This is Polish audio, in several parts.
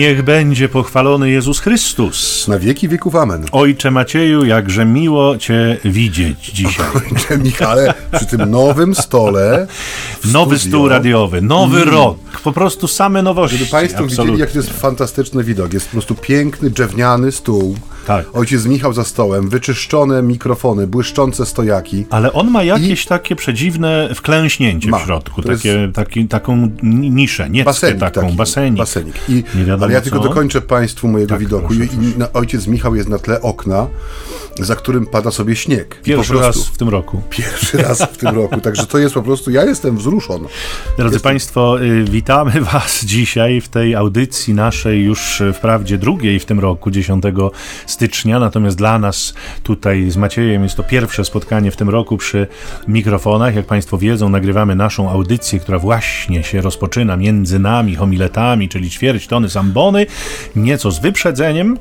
Niech będzie pochwalony Jezus Chrystus. Na wieki wieków amen. Ojcze Macieju, jakże miło Cię widzieć dzisiaj. Ojcze Michale, przy tym nowym stole. Nowy studio. stół radiowy, nowy rok, po prostu same nowości. Żeby Państwo absolutnie. widzieli, jaki to jest fantastyczny widok. Jest po prostu piękny, drewniany stół. Tak. Ojciec Michał za stołem, wyczyszczone mikrofony, błyszczące stojaki. Ale on ma jakieś takie przedziwne wklęśnięcie Ma. w środku, To jest- takie, taki, taką niszę, nie Basenik taką, taki. basenik. basenik. I, Nie wiadomo ale ja tylko co. dokończę Państwu mojego Tak, widoku. proszę, I, i na, ojciec Michał jest na tle okna, za którym pada sobie śnieg. I Pierwszy prostu, raz w tym roku. Pierwszy raz w tym roku. Także to jest po prostu, ja jestem wzruszony. Drodzy Państwo, y, witamy Was dzisiaj w tej audycji naszej już y, wprawdzie drugiej w tym roku, 10 stycznia, natomiast dla nas tutaj z Maciejem jest to pierwsze spotkanie w tym roku przy mikrofonach. Jak Państwo wiedzą, nagrywamy naszą audycję, która właśnie się rozpoczyna między nami, homiletami, czyli ćwierć tony sambony, nieco z wyprzedzeniem,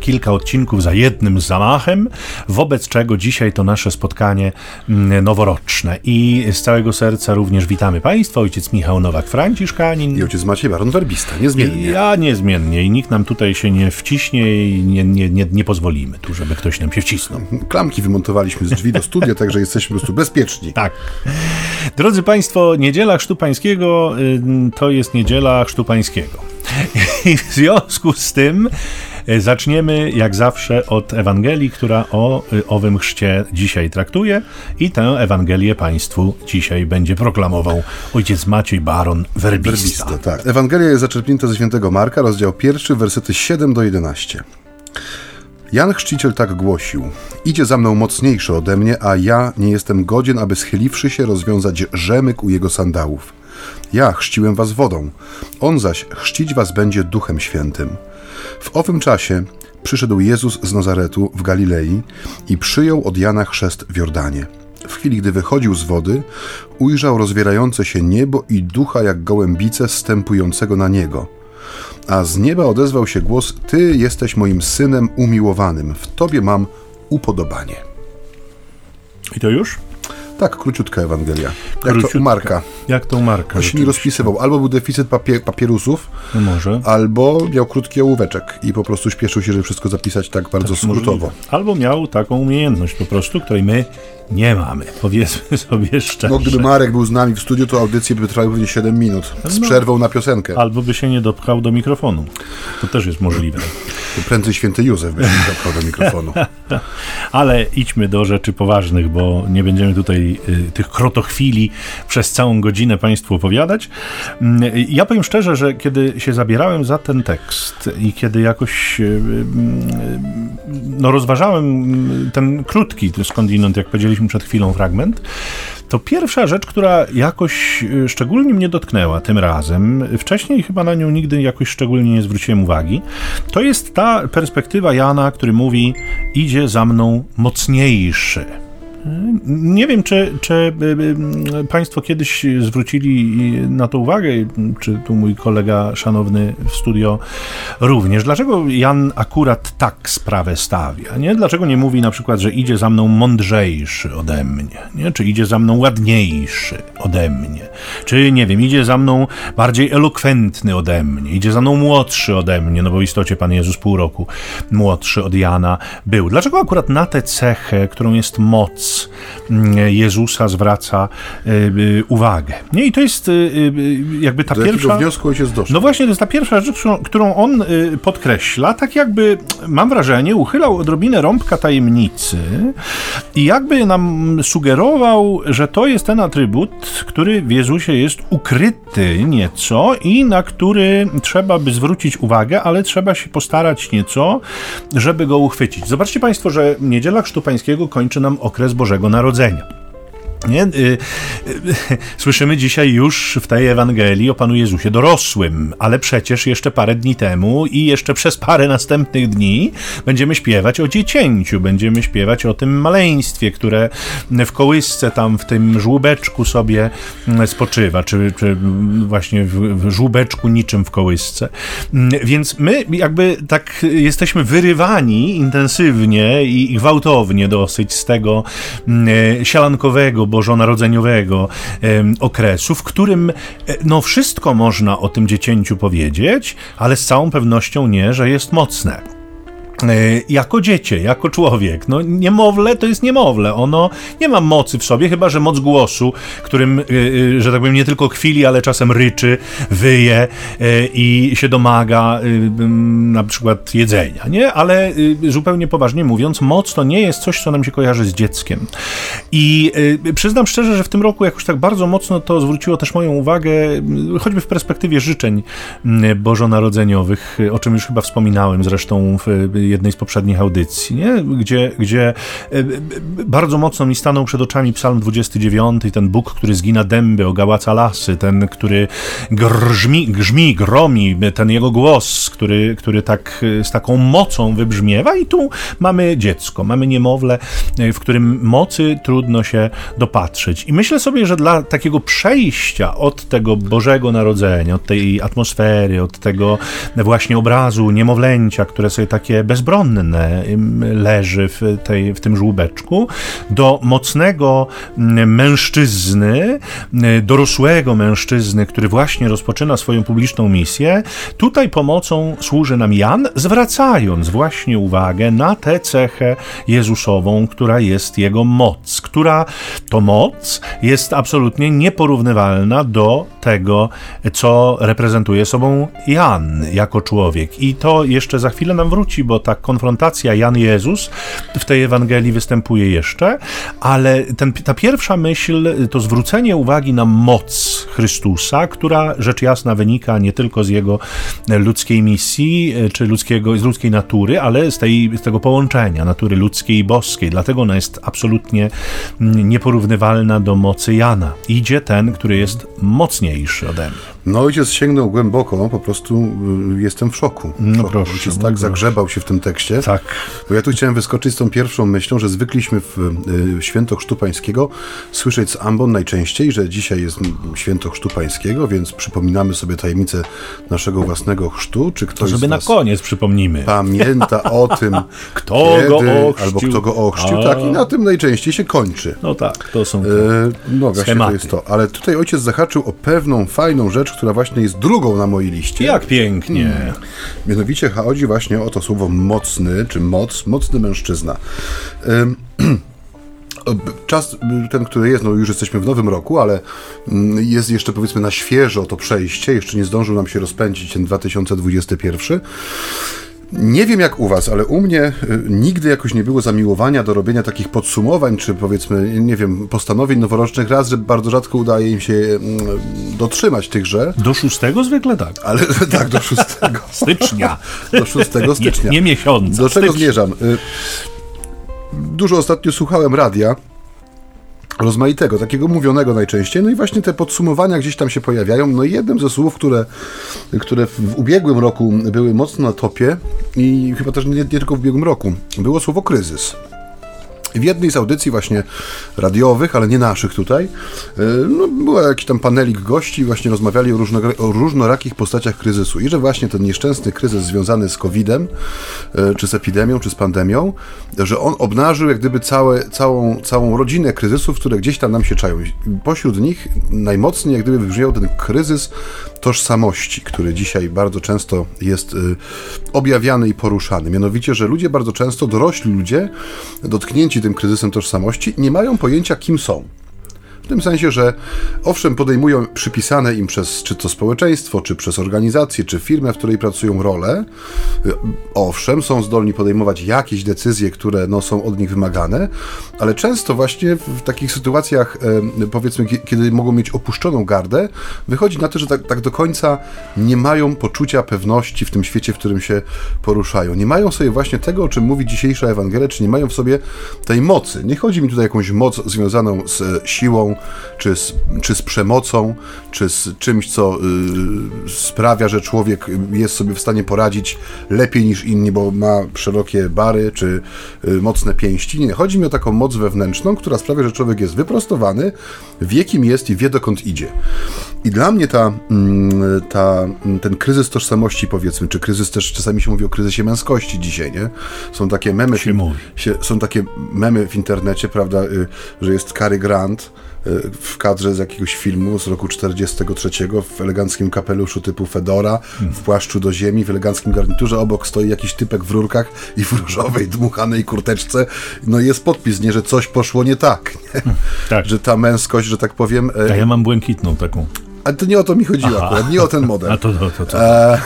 kilka odcinków za jednym zamachem, wobec czego dzisiaj to nasze spotkanie mm, noworoczne. I z całego serca również witamy Państwa, ojciec Michał Nowak-Franciszkanin. I ojciec Maciej Baron Werbista, niezmiennie. Ja niezmiennie i nikt nam tutaj się nie wciśnie i nie, nie, nie, nie pozwolimy tu, żeby ktoś nam się wcisnął. Klamki wymontowaliśmy z drzwi do studia, także jesteśmy po prostu bezpieczni. Tak. Drodzy Państwo, niedziela Chrztu Pańskiego y, to jest niedziela Chrztu Pańskiego. I w związku z tym zaczniemy jak zawsze od Ewangelii, która o y, owym chrzcie dzisiaj traktuje i tę Ewangelię Państwu dzisiaj będzie proklamował ojciec Maciej Baron Werbista. Werbista, tak. Ewangelia jest zaczerpnięta ze świętego Marka, rozdział pierwszy, wersety 7 do 11. Jan Chrzciciel tak głosił: Idzie za mną mocniejszy ode mnie, a ja nie jestem godzien, aby schyliwszy się rozwiązać rzemyk u jego sandałów. Ja chrzciłem was wodą, on zaś chrzcić was będzie duchem świętym. W owym czasie przyszedł Jezus z Nazaretu w Galilei i przyjął od Jana chrzest w Jordanie. W chwili, gdy wychodził z wody, ujrzał rozwierające się niebo i ducha jak gołębice stępującego na niego. A z nieba odezwał się głos: Ty jesteś moim synem umiłowanym, w tobie mam upodobanie. I to już? Tak, króciutka Ewangelia. Jak to Króciutka. u Marka. Jak tą markę? On się nie rozpisywał. Albo był deficyt papie- papierusów, No może. albo miał krótki ołóweczek i po prostu śpieszył się, żeby wszystko zapisać tak bardzo skrótowo. Możliwe. Albo miał taką umiejętność po prostu, której my nie mamy. Powiedzmy sobie szczerze. No, gdyby Marek był z nami w studiu, to audycje by trwały pewnie 7 minut. Z No. przerwą na piosenkę. Albo by się nie dopchał do mikrofonu. To też jest możliwe. Prędzej święty Józef by się dopchał do mikrofonu. Ale idźmy do rzeczy poważnych, bo nie będziemy tutaj y, tych krotochwili przez całą godzinę Państwu opowiadać. Mm, Ja powiem szczerze, że kiedy się zabierałem za ten tekst i kiedy jakoś y, y, no, rozważałem ten krótki skądinąd, jak powiedzieliśmy przed chwilą, fragment, to pierwsza rzecz, która jakoś y, szczególnie mnie dotknęła tym razem, wcześniej chyba na nią nigdy jakoś szczególnie nie zwróciłem uwagi, to jest ta perspektywa Jana, który mówi: Idzie za mną mocniejszy. Nie wiem, czy, czy y, y, Państwo kiedyś zwrócili na to uwagę, czy tu mój kolega szanowny w studio również. Dlaczego Jan akurat tak sprawę stawia? Nie? Dlaczego nie mówi na przykład, że idzie za mną mądrzejszy ode mnie? Nie? Czy idzie za mną ładniejszy ode mnie? Czy, nie wiem, idzie za mną bardziej elokwentny ode mnie? Idzie za mną młodszy ode mnie? No bo w istocie Pan Jezus pół roku młodszy od Jana był. Dlaczego akurat na tę cechę, którą jest moc, mm, Jezusa zwraca y, y, uwagę. Nie, i to jest y, jakby ta Do pierwsza. wniosku ojciec doszedł? No właśnie, to jest ta pierwsza rzecz, którą, on podkreśla, tak jakby, mam wrażenie, uchylał odrobinę rąbka tajemnicy i jakby nam sugerował, że to jest ten atrybut, który w Jezusie jest ukryty nieco i na który trzeba by zwrócić uwagę, ale trzeba się postarać nieco, żeby go uchwycić. Zobaczcie Państwo, że Niedziela Chrztu Pańskiego kończy nam okres Bożego Narodzenia. Nie? Y, y, Słyszymy dzisiaj już w tej Ewangelii o Panu Jezusie dorosłym, ale przecież jeszcze parę dni temu i jeszcze przez parę następnych dni będziemy śpiewać o dziecięciu, będziemy śpiewać o tym maleństwie, które w kołysce tam, w tym żłóbeczku sobie mm, spoczywa, czy, czy właśnie w, w żłóbeczku niczym w kołysce. Mm, Więc my jakby tak jesteśmy wyrywani intensywnie i gwałtownie dosyć z tego mm, sielankowego, bożonarodzeniowego okresu, w którym e, no wszystko można o tym dziecięciu powiedzieć, ale z całą pewnością nie, że jest mocne. E, jako dziecię, jako człowiek. No, niemowlę to jest niemowlę. Ono nie ma mocy w sobie, chyba że moc głosu, którym, e, e, że tak powiem, nie tylko chwili, ale czasem ryczy, wyje i się domaga na przykład jedzenia, nie? Ale zupełnie poważnie mówiąc, moc to nie jest coś, co nam się kojarzy z dzieckiem. I przyznam szczerze, że w tym roku jakoś tak bardzo mocno to zwróciło też moją uwagę, choćby w perspektywie życzeń bożonarodzeniowych, o czym już chyba wspominałem zresztą w jednej z poprzednich audycji, nie? Gdzie, gdzie e, bardzo mocno mi stanął przed oczami psalm 29, ten Bóg, który zgina dęby, ogałaca lasy, ten, który grzmi, grzmi, gromi, ten jego głos, który, który tak z taką mocą wybrzmiewa i tu mamy dziecko, mamy niemowlę, e, w którym mocy trudno się dopatrzeć. I myślę sobie, że dla takiego przejścia od tego Bożego Narodzenia, od tej atmosfery, od tego właśnie obrazu niemowlęcia, które sobie takie bez bezbronne leży w, tej, w tym żłóbeczku, do mocnego mężczyzny, dorosłego mężczyzny, który właśnie rozpoczyna swoją publiczną misję. Tutaj pomocą służy nam Jan, zwracając właśnie uwagę na tę cechę Jezusową, która jest jego moc, która to moc jest absolutnie nieporównywalna do tego, co reprezentuje sobą Jan jako człowiek. I to jeszcze za chwilę nam wróci, bo ta konfrontacja Jan-Jezus w tej Ewangelii występuje jeszcze, ale ten, ta pierwsza myśl to zwrócenie uwagi na moc Chrystusa, która rzecz jasna wynika nie tylko z jego ludzkiej misji, czy ludzkiego, z ludzkiej natury, ale z, tej, z tego połączenia natury ludzkiej i boskiej. Dlatego ona jest absolutnie nieporównywalna do mocy Jana. Idzie ten, który jest mocniejszy ode mnie. No ojciec sięgnął głęboko, po prostu y, jestem w szoku. No proszę. Ojciec tak zagrzebał się w tym tekście. Tak. Bo ja tu chciałem wyskoczyć z tą pierwszą myślą, że zwykliśmy w y, święto Chrztu Pańskiego słyszeć z ambon najczęściej, że dzisiaj jest święto Chrztu Pańskiego, więc przypominamy sobie tajemnicę naszego własnego chrztu. Czy ktoś to żeby na koniec przypomnimy. Pamięta o tym, kto kiedy, go ochrzcił. albo kto go ochrzcił. A... Tak, i na tym najczęściej się kończy. No tak, to są te e, No właśnie, to jest to. Ale tutaj ojciec zahaczył o pewną fajną rzecz, która właśnie jest drugą na mojej liście. Jak pięknie. Hmm. Mianowicie chodzi właśnie o to słowo mocny, czy moc, mocny mężczyzna. Czas ten, który jest, no już jesteśmy w nowym roku, ale mm, jest jeszcze powiedzmy na świeżo to przejście, jeszcze nie zdążył nam się rozpędzić ten 2021. Nie wiem jak u Was, ale u mnie y, nigdy jakoś nie było zamiłowania do robienia takich podsumowań, czy powiedzmy, nie wiem, postanowień noworocznych raz, że bardzo rzadko udaje im się mm, dotrzymać tychże. Do szóstego zwykle tak. Ale tak, do szóstego. stycznia. Do szóstego stycznia. Nie, nie miesiąca. Do czego zmierzam? Y, dużo ostatnio słuchałem radia rozmaitego, takiego mówionego najczęściej. No i właśnie te podsumowania gdzieś tam się pojawiają. No i jednym ze słów, które, które w ubiegłym roku były mocno na topie i chyba też nie, nie tylko w ubiegłym roku, było słowo kryzys. W jednej z audycji właśnie radiowych, ale nie naszych tutaj, e, no, była jakiś tam panelik gości właśnie rozmawiali o, różno, o różnorakich postaciach kryzysu i że właśnie ten nieszczęsny kryzys związany z COVID-em, e, czy z epidemią, czy z pandemią, że on obnażył jak gdyby całe, całą, całą rodzinę kryzysów, które gdzieś tam nam się czają. Pośród nich najmocniej jak gdyby wybrzmiał ten kryzys tożsamości, który dzisiaj bardzo często jest y, objawiany i poruszany. Mianowicie, że ludzie bardzo często, dorośli ludzie, dotknięci tym kryzysem tożsamości, nie mają pojęcia, kim są. W tym sensie, że owszem, podejmują przypisane im przez czy to społeczeństwo, czy przez organizację, czy firmę, w której pracują role. Owszem, są zdolni podejmować jakieś decyzje, które no, są od nich wymagane, ale często właśnie w takich sytuacjach, powiedzmy, kiedy mogą mieć opuszczoną gardę, wychodzi na to, że tak, tak do końca nie mają poczucia pewności w tym świecie, w którym się poruszają. Nie mają sobie właśnie tego, o czym mówi dzisiejsza Ewangelia, czy nie mają w sobie tej mocy. Nie chodzi mi tutaj o jakąś moc związaną z siłą, czy z, czy z przemocą, czy z czymś, co y, sprawia, że człowiek jest sobie w stanie poradzić lepiej niż inni, bo ma szerokie bary, czy y, mocne pięści. Nie, chodzi mi o taką moc wewnętrzną, która sprawia, że człowiek jest wyprostowany, wie kim jest i wie dokąd idzie. I dla mnie ta, mm, ta, ten kryzys tożsamości, powiedzmy, czy kryzys też czasami się mówi o kryzysie męskości dzisiaj, nie? Są takie memy, Się się, są takie memy w internecie, prawda, y, że jest Cary Grant w kadrze z jakiegoś filmu z roku 43 w eleganckim kapeluszu typu Fedora, w płaszczu do ziemi, w eleganckim garniturze, obok stoi jakiś typek w rurkach i w różowej, dmuchanej kurteczce. No i jest podpis, nie, że coś poszło nie tak, nie? Tak. że ta męskość, że tak powiem... A e, ja mam błękitną taką. Ale to nie o to mi chodziło akurat, nie o ten model. A to, to, to, to. E,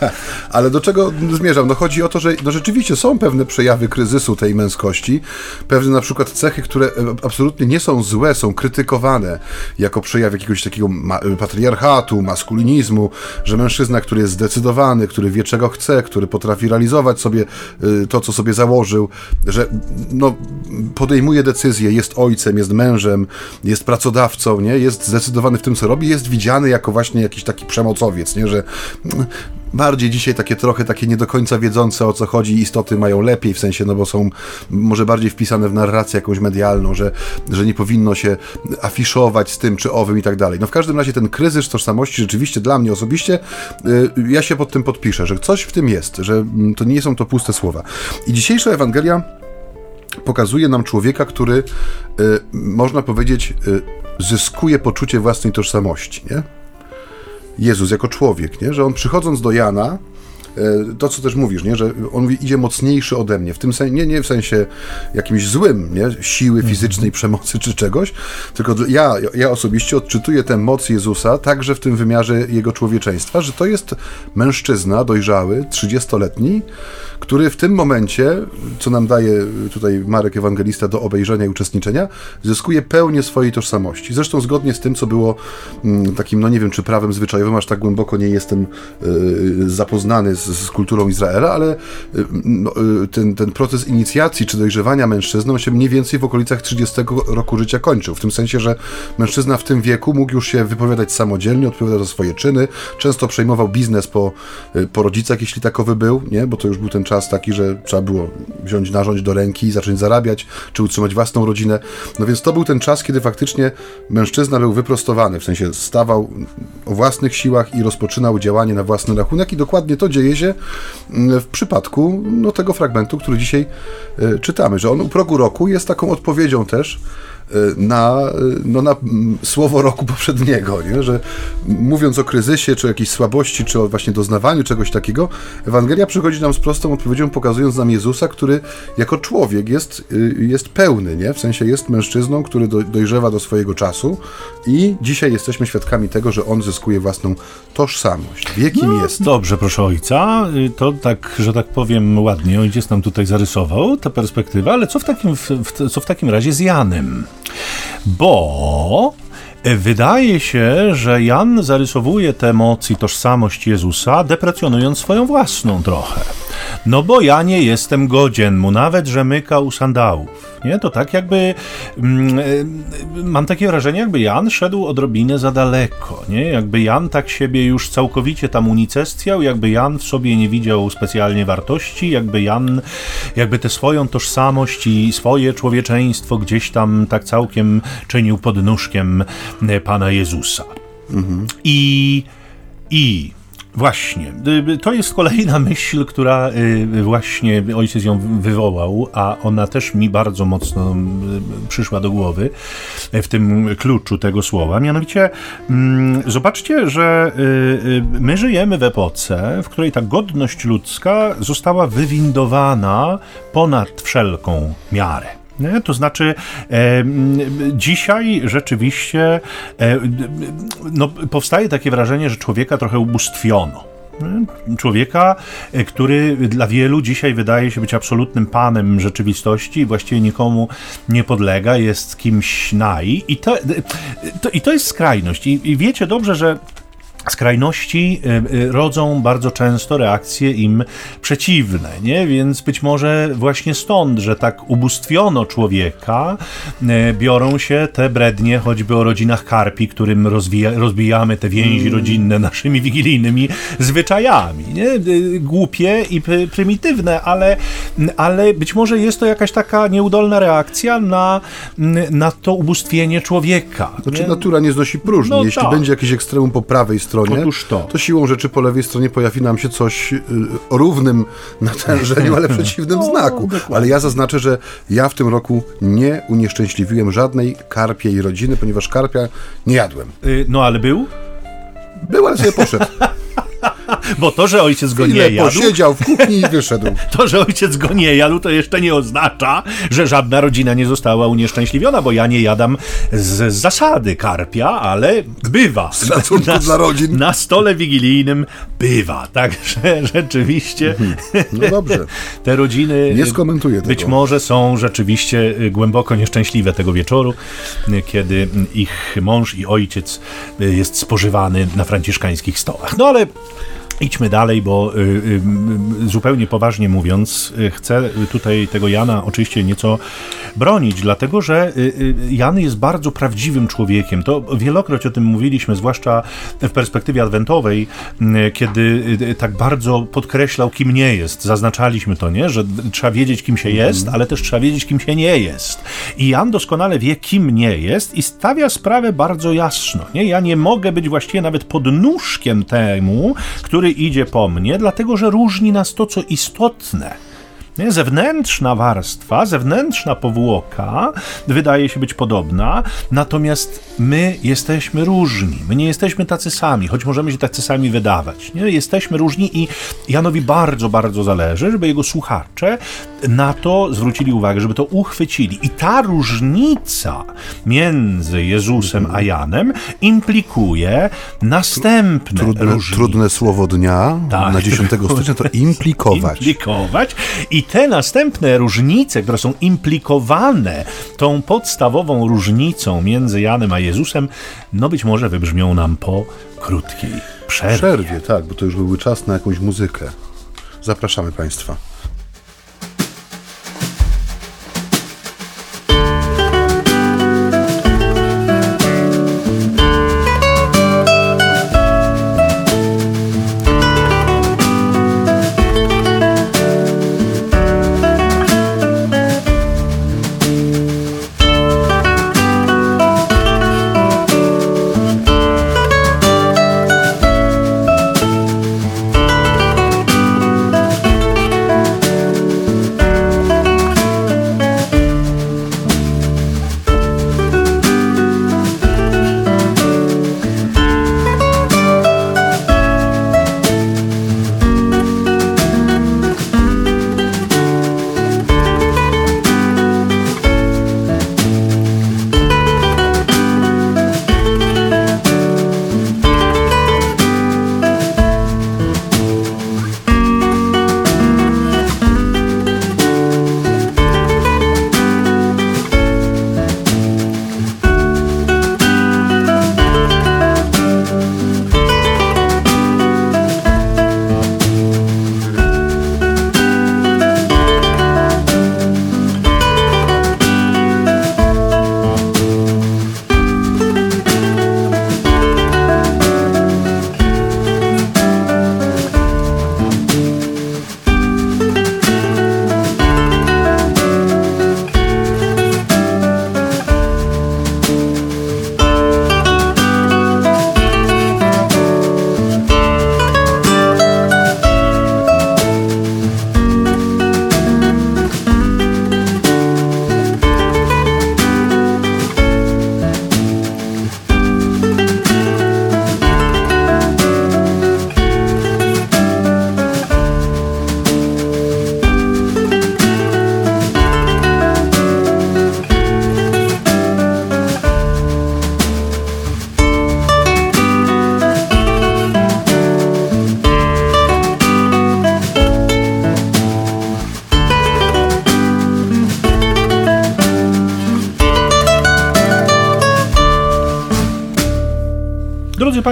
ale do czego zmierzam? No chodzi o to, że no rzeczywiście są pewne przejawy kryzysu tej męskości, pewne na przykład cechy, które e, absolutnie nie są złe, są krytykowane jako przejaw jakiegoś takiego ma patriarchatu, maskulinizmu, że mężczyzna, który jest zdecydowany, który wie czego chce, który potrafi realizować sobie to, co sobie założył, że no, podejmuje decyzje, jest ojcem, jest mężem, jest pracodawcą, nie? jest zdecydowany w tym, co robi, jest widziany jako właśnie jakiś taki przemocowiec, nie? że mm, bardziej dzisiaj takie trochę takie nie do końca wiedzące o co chodzi istoty mają lepiej, w sensie, no bo są może bardziej wpisane w narrację jakąś medialną, że, że nie powinno się afiszować z tym czy owym i tak dalej. No w każdym razie ten kryzys tożsamości rzeczywiście dla mnie osobiście, y, ja się pod tym podpiszę, że coś w tym jest, że mm, to nie są to puste słowa. I dzisiejsza Ewangelia pokazuje nam człowieka, który y, można powiedzieć y, zyskuje poczucie własnej tożsamości, nie? Jezus jako człowiek, nie? Że on przychodząc do Jana, e, to co też mówisz, nie? że on mówi, idzie mocniejszy ode mnie, w tym sensie, nie, nie w sensie jakimś złym, nie? siły fizycznej, przemocy czy czegoś, tylko ja, ja osobiście odczytuję tę moc Jezusa także w tym wymiarze jego człowieczeństwa, że to jest mężczyzna dojrzały, 30-letni, który w tym momencie, co nam daje tutaj Marek Ewangelista do obejrzenia i uczestniczenia, zyskuje pełnię swojej tożsamości. Zresztą zgodnie z tym, co było mm, takim, no nie wiem, czy prawem zwyczajowym, aż tak głęboko nie jestem y, zapoznany z, z kulturą Izraela, ale y, no, y, ten, ten proces inicjacji czy dojrzewania mężczyzną się mniej więcej w okolicach 30 roku życia kończył. W tym sensie, że mężczyzna w tym wieku mógł już się wypowiadać samodzielnie, odpowiadać za swoje czyny, często przejmował biznes po, po rodzicach, jeśli takowy był, nie? bo to już był ten czas taki, że trzeba było wziąć narzędź do ręki i zacząć zarabiać, czy utrzymać własną rodzinę. No więc to był ten czas, kiedy faktycznie mężczyzna był wyprostowany, w sensie stawał o własnych siłach i rozpoczynał działanie na własny rachunek i dokładnie to dzieje się mm, w przypadku no, tego fragmentu, który dzisiaj y, czytamy, że on u progu roku jest taką odpowiedzią też na, y, no, na mm, słowo roku poprzedniego, nie? że mówiąc o kryzysie, czy o jakiejś słabości, czy o właśnie doznawaniu czegoś takiego, Ewangelia przychodzi nam z prostą odpowiedzią, pokazując nam Jezusa, który jako człowiek jest, y, jest pełny, nie? w sensie jest mężczyzną, który do, dojrzewa do swojego czasu i dzisiaj jesteśmy świadkami tego, że on zyskuje własną tożsamość. Wie kim No, jest. Dobrze, proszę ojca. Y, To tak, że tak powiem ładnie, ojciec nam tutaj zarysował tę perspektywę, ale co w takim, w, w, co w takim razie z Janem? Bo y, wydaje się, że Jan zarysowuje tę moc i tożsamość Jezusa, deprecjonując swoją własną trochę. No bo ja nie jestem godzien mu nawet rzemyka u sandałów. Nie? To tak jakby mm, y, mam takie wrażenie, jakby Jan szedł odrobinę za daleko. Nie? Jakby Jan tak siebie już całkowicie tam unicestwiał, jakby Jan w sobie nie widział specjalnie wartości, jakby Jan jakby tę swoją tożsamość i swoje człowieczeństwo gdzieś tam tak całkiem czynił pod nóżkiem e, Pana Jezusa. I, I właśnie, y, to jest kolejna myśl, która y, właśnie ojciec ją wywołał, a ona też mi bardzo mocno y, przyszła do głowy w tym kluczu tego słowa. Mianowicie, mm, zobaczcie, że y, y, my żyjemy w epoce, w której ta godność ludzka została wywindowana ponad wszelką miarę. To znaczy, e, dzisiaj rzeczywiście e, no, powstaje takie wrażenie, że człowieka trochę ubóstwiono. Człowieka, e, który dla wielu dzisiaj wydaje się być absolutnym panem rzeczywistości właściwie nikomu nie podlega, jest kimś naj. I to, to, i to jest skrajność. I, I wiecie dobrze, że skrajności y, y, rodzą bardzo często reakcje im przeciwne, nie? Więc być może właśnie stąd, że tak ubóstwiono człowieka, y, biorą się te brednie choćby o rodzinach karpi, którym rozwija, rozbijamy te więzi mm. rodzinne naszymi wigilijnymi zwyczajami, nie? Głupie i prymitywne, ale, ale być może jest to jakaś taka nieudolna reakcja na, na to ubóstwienie człowieka. Znaczy nie? natura nie znosi próżni. No Jeśli tak. będzie jakiś ekstremum po prawej stronie, stronie, Otóż to. to siłą rzeczy po lewej stronie pojawi nam się coś y, o równym natężeniu, ale przeciwnym no, znaku. Dokładnie. Ale ja zaznaczę, że ja w tym roku nie unieszczęśliwiłem żadnej karpiej rodziny, ponieważ karpia nie jadłem. Y, no ale był? Był, ale sobie poszedł. Bo to, że ojciec go nie jadł... posiedział w kuchni i wyszedł. To, że ojciec go nie jadł, to jeszcze nie oznacza, że żadna rodzina nie została unieszczęśliwiona, bo ja nie jadam z zasady karpia, ale bywa. Z szacunku na, dla rodzin. Na stole wigilijnym bywa. Także rzeczywiście... Mhm. No dobrze. Te rodziny... Nie skomentuję tego. Być może są rzeczywiście głęboko nieszczęśliwe tego wieczoru, kiedy ich mąż i ojciec jest spożywany na franciszkańskich stołach. No ale Idźmy dalej, bo y, y, zupełnie poważnie mówiąc, y, chcę tutaj tego Jana oczywiście nieco bronić, dlatego że Jan jest bardzo prawdziwym człowiekiem. To wielokroć o tym mówiliśmy, zwłaszcza w perspektywie adwentowej, kiedy tak bardzo podkreślał, kim nie jest. Zaznaczaliśmy to, nie? że trzeba wiedzieć, kim się jest, mhm. ale też trzeba wiedzieć, kim się nie jest. I Jan doskonale wie, kim nie jest i stawia sprawę bardzo jasno. Nie? Ja nie mogę być właściwie nawet podnóżkiem temu, który idzie po mnie, dlatego że różni nas to, co istotne. Nie? Zewnętrzna warstwa, zewnętrzna powłoka wydaje się być podobna, natomiast my jesteśmy różni. My nie jesteśmy tacy sami, choć możemy się tacy sami wydawać. Nie? Jesteśmy różni i Janowi bardzo, bardzo zależy, żeby jego słuchacze na to zwrócili uwagę, żeby to uchwycili. I ta różnica między Jezusem a Janem implikuje następne trudne. Trudne słowo dnia tak. na 10 stycznia to implikować. Implikować. I te następne różnice, które są implikowane tą podstawową różnicą między Janem a Jezusem, no być może wybrzmią nam po krótkiej przerwie. Przerwie, tak, bo to już byłby czas na jakąś muzykę. Zapraszamy Państwa.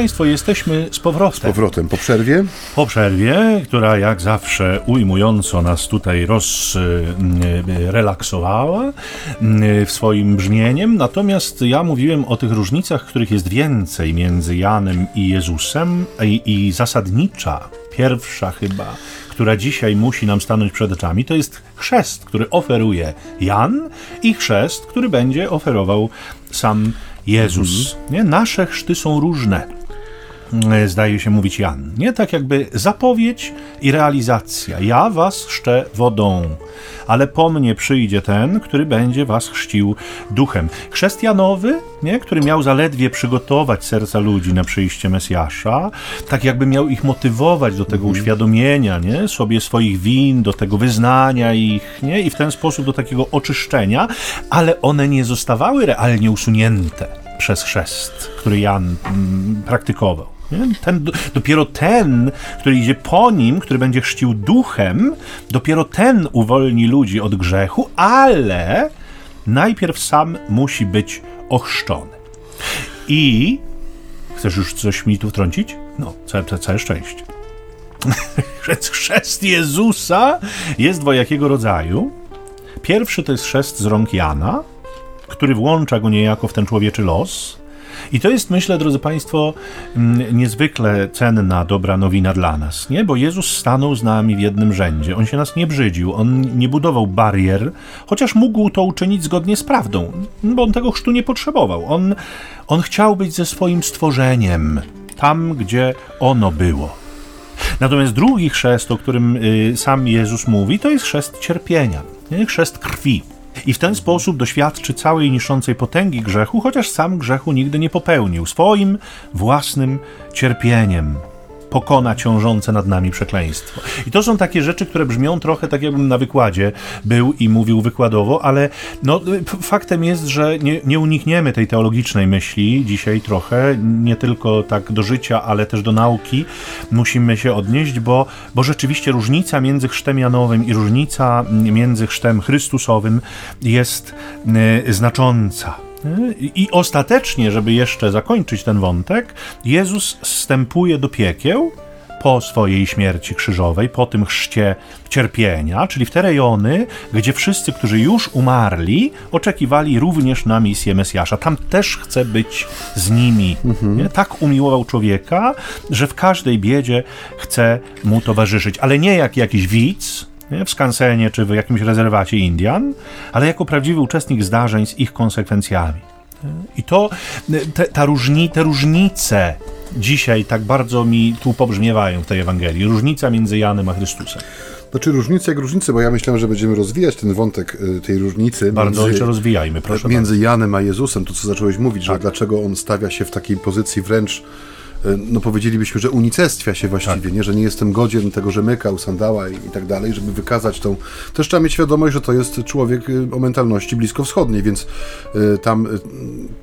Państwo, jesteśmy z powrotem. Z powrotem po przerwie. Po przerwie, która jak zawsze ujmująco nas tutaj rozrelaksowała w swoim brzmieniem. Natomiast ja mówiłem o tych różnicach, których jest więcej między Janem i Jezusem i, i zasadnicza, pierwsza chyba która dzisiaj musi nam stanąć przed oczami, to jest chrzest, który oferuje Jan i chrzest, który będzie oferował sam Jezus. Mhm. Nie? Nasze chrzty są różne zdaje się mówić Jan. Nie tak jakby zapowiedź i realizacja. Ja was chrzczę wodą, ale po mnie przyjdzie ten, który będzie was chrzcił duchem. Chrzest Janowy, nie? który miał zaledwie przygotować serca ludzi na przyjście Mesjasza, tak jakby miał ich motywować do tego mhm. uświadomienia nie? sobie swoich win, do tego wyznania ich nie? i w ten sposób do takiego oczyszczenia, ale one nie zostawały realnie usunięte przez chrzest, który Jan mm, praktykował. Ten, dopiero ten, który idzie po nim, który będzie chrzcił duchem, dopiero ten uwolni ludzi od grzechu, ale najpierw sam musi być ochrzczony. I chcesz już coś mi tu wtrącić? No, całe, całe szczęście. chrzest Jezusa jest dwojakiego rodzaju. Pierwszy to jest chrzest z rąk Jana, który włącza go niejako w ten człowieczy los. I to jest, myślę, drodzy Państwo, mm, niezwykle cenna, dobra nowina dla nas, nie? Bo Jezus stanął z nami w jednym rzędzie. On się nas nie brzydził, on nie budował barier, chociaż mógł to uczynić zgodnie z prawdą, bo on tego chrztu nie potrzebował. On, on chciał być ze swoim stworzeniem, tam, gdzie ono było. Natomiast drugi chrzest, o którym y, sam Jezus mówi, to jest chrzest cierpienia, nie? chrzest krwi. I w ten sposób doświadczy całej niszczącej potęgi grzechu, chociaż sam grzechu nigdy nie popełnił, swoim własnym cierpieniem pokona ciążące nad nami przekleństwo. I to są takie rzeczy, które brzmią trochę tak, jakbym na wykładzie był i mówił wykładowo, ale no, faktem jest, że nie, nie unikniemy tej teologicznej myśli dzisiaj trochę, nie tylko tak do życia, ale też do nauki musimy się odnieść, bo, bo rzeczywiście różnica między chrztem Janowym i różnica między chrztem Chrystusowym jest y, znacząca. I ostatecznie, żeby jeszcze zakończyć ten wątek, Jezus wstępuje do piekieł po swojej śmierci krzyżowej, po tym chrzcie cierpienia, czyli w te rejony, gdzie wszyscy, którzy już umarli, oczekiwali również na misję Mesjasza. Tam też chce być z nimi. Mhm. Tak umiłował człowieka, że w każdej biedzie chce mu towarzyszyć, ale nie jak jakiś widz, nie? w skansenie czy w jakimś rezerwacie Indian, ale jako prawdziwy uczestnik zdarzeń z ich konsekwencjami. I to, te, ta różni, te różnice dzisiaj tak bardzo mi tu pobrzmiewają w tej Ewangelii. Różnica między Janem a Chrystusem. Znaczy różnice jak różnice, bo ja myślałem, że będziemy rozwijać ten wątek y, tej różnicy. Bardzo między, jeszcze rozwijajmy, proszę. Między bardzo. Janem a Jezusem, to co zacząłeś mówić, tak. że dlaczego on stawia się w takiej pozycji wręcz no powiedzielibyśmy, że unicestwia się właściwie, tak. nie? że nie jestem godzien tego rzemyka, usandała i, i tak dalej, żeby wykazać tą... Też trzeba mieć świadomość, że to jest człowiek y, o mentalności bliskowschodniej, więc y, tam y,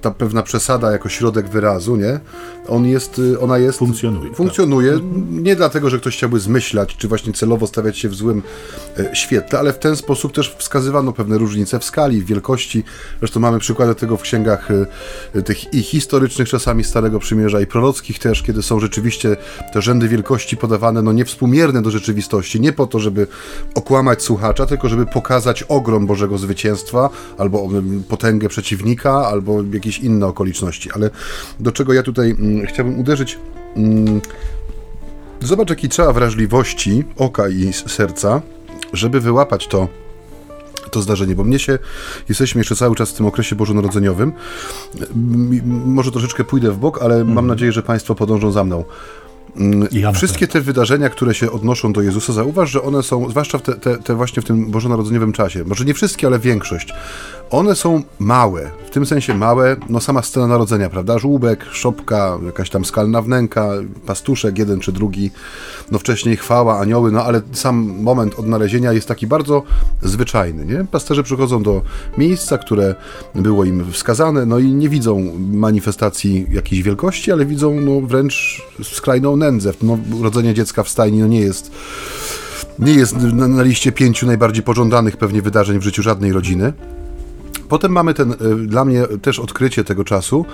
ta pewna przesada jako środek wyrazu, nie? On jest, ona jest... Funkcjonuje. Funkcjonuje, tak. nie dlatego, że ktoś chciałby zmyślać, czy właśnie celowo stawiać się w złym świetle, ale w ten sposób też wskazywano pewne różnice w skali, w wielkości. Zresztą mamy przykłady tego w księgach tych i historycznych czasami Starego Przymierza, i prorockich też, kiedy są rzeczywiście te rzędy wielkości podawane no niewspółmierne do rzeczywistości, nie po to, żeby okłamać słuchacza, tylko żeby pokazać ogrom Bożego zwycięstwa, albo potęgę przeciwnika, albo jakieś inne okoliczności. Ale do czego ja tutaj mm, chciałbym uderzyć... Mm, zobacz, jaki trzeba wrażliwości oka i serca, żeby wyłapać to, to zdarzenie, bo mnie się, jesteśmy jeszcze cały czas w tym okresie bożonarodzeniowym. Może troszeczkę pójdę w bok, ale mm. mam mhm. nadzieję, że Państwo podążą za mną. Ja Wszystkie te wydarzenia, które się odnoszą do Jezusa, zauważ, że one są, zwłaszcza w te, te, te właśnie w tym bożonarodzeniowym czasie, może nie wszystkie, ale większość, one są małe, w tym sensie małe, no sama scena narodzenia, prawda? Żółbek, szopka, jakaś tam skalna wnęka, pastuszek, jeden czy drugi, no wcześniej chwała, anioły, no ale sam moment odnalezienia jest taki bardzo zwyczajny, nie? Pasterze przychodzą do miejsca, które było im wskazane, no i nie widzą manifestacji jakiejś wielkości, ale widzą no wręcz skrajną nędzę. No, urodzenie dziecka w stajni no nie jest nie jest na, na liście pięciu najbardziej pożądanych pewnie wydarzeń w życiu żadnej rodziny. Potem mamy ten, y, dla mnie też odkrycie tego czasu,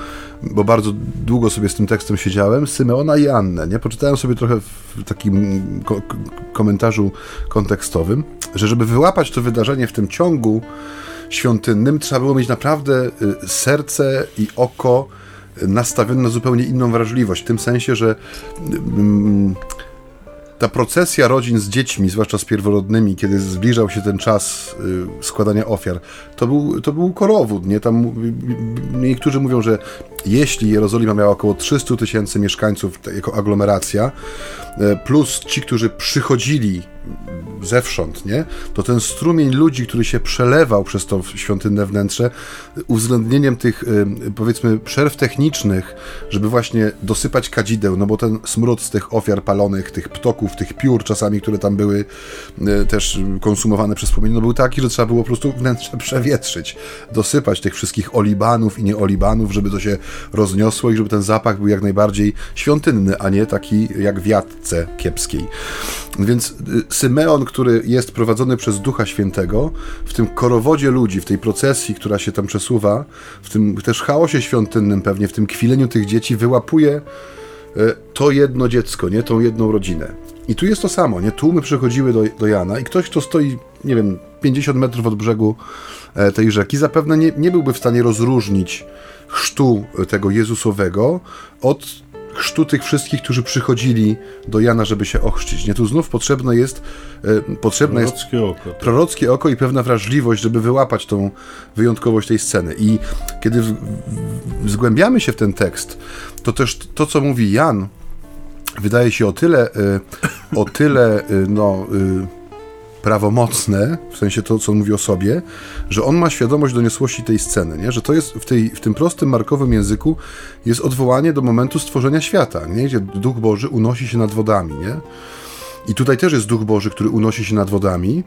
bo bardzo długo sobie z tym tekstem siedziałem, Symeona i Annę, nie? Poczytałem sobie trochę w takim ko komentarzu kontekstowym, że żeby wyłapać to wydarzenie w tym ciągu świątynnym, trzeba było mieć naprawdę y, serce i oko nastawione na zupełnie inną wrażliwość, w tym sensie, że mm, ta procesja rodzin z dziećmi, zwłaszcza z pierworodnymi, kiedy zbliżał się ten czas y, składania ofiar, to był, to był korowód, nie? Tam niektórzy mówią, że jeśli Jerozolima miała około 300 tysięcy mieszkańców jako aglomeracja, e, plus ci, którzy przychodzili zewsząd, nie? to ten strumień ludzi, który się przelewał przez to świątynne wnętrze, uwzględnieniem tych, powiedzmy, przerw technicznych, żeby właśnie dosypać kadzideł, no bo ten smród z tych ofiar palonych, tych ptoków, tych piór czasami, które tam były e, też konsumowane przez płomienie, no był taki, że trzeba było po prostu wnętrze przewietrzyć, dosypać tych wszystkich olibanów i nieolibanów, żeby to się rozniosło i żeby ten zapach był jak najbardziej świątynny, a nie taki jak w jadce kiepskiej. Więc y, Symeon, który jest prowadzony przez Ducha Świętego, w tym korowodzie ludzi, w tej procesji, która się tam przesuwa, w tym też chaosie świątynnym pewnie, w tym kwileniu tych dzieci, wyłapuje y, to jedno dziecko, nie? Tą jedną rodzinę. I tu jest to samo, nie? Tłumy przychodziły do, do Jana i ktoś, kto stoi, nie wiem, 50 metrów od brzegu e, tej rzeki, zapewne nie, nie byłby w stanie rozróżnić chrztu tego Jezusowego od chrztu tych wszystkich, którzy przychodzili do Jana, żeby się ochrzcić. Nie, tu znów potrzebne jest e, potrzebne prorockie jest oko, tak. prorockie oko i pewna wrażliwość, żeby wyłapać tą wyjątkowość tej sceny. I kiedy w, w, zgłębiamy się w ten tekst, to też to, co mówi Jan, wydaje się o tyle, e, o tyle, e, no... Prawomocne, w sensie to, co on mówi o sobie, że on ma świadomość doniosłości tej sceny, nie? że to jest w, tej, w tym prostym markowym języku jest odwołanie do momentu stworzenia świata, nie? gdzie Duch Boży unosi się nad wodami. Nie? I tutaj też jest Duch Boży, który unosi się nad wodami,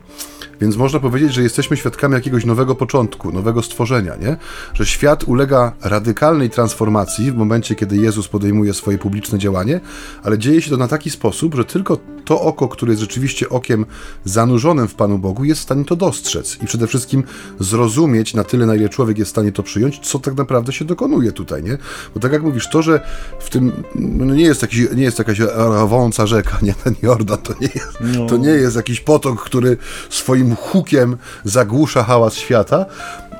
więc można powiedzieć, że jesteśmy świadkami jakiegoś nowego początku, nowego stworzenia, nie? Że świat ulega radykalnej transformacji w momencie, kiedy Jezus podejmuje swoje publiczne działanie, ale dzieje się to na taki sposób, że tylko to oko, które jest rzeczywiście okiem zanurzonym w Panu Bogu, jest w stanie to dostrzec i przede wszystkim zrozumieć na tyle, na ile człowiek jest w stanie to przyjąć, co tak naprawdę się dokonuje tutaj, nie? Bo tak jak mówisz, to, że w tym no nie jest, taki, nie jest jakaś rwąca rzeka, nie? Ten Jordan to nie jest, no. to nie jest jakiś potok, który swoim hukiem zagłusza hałas świata,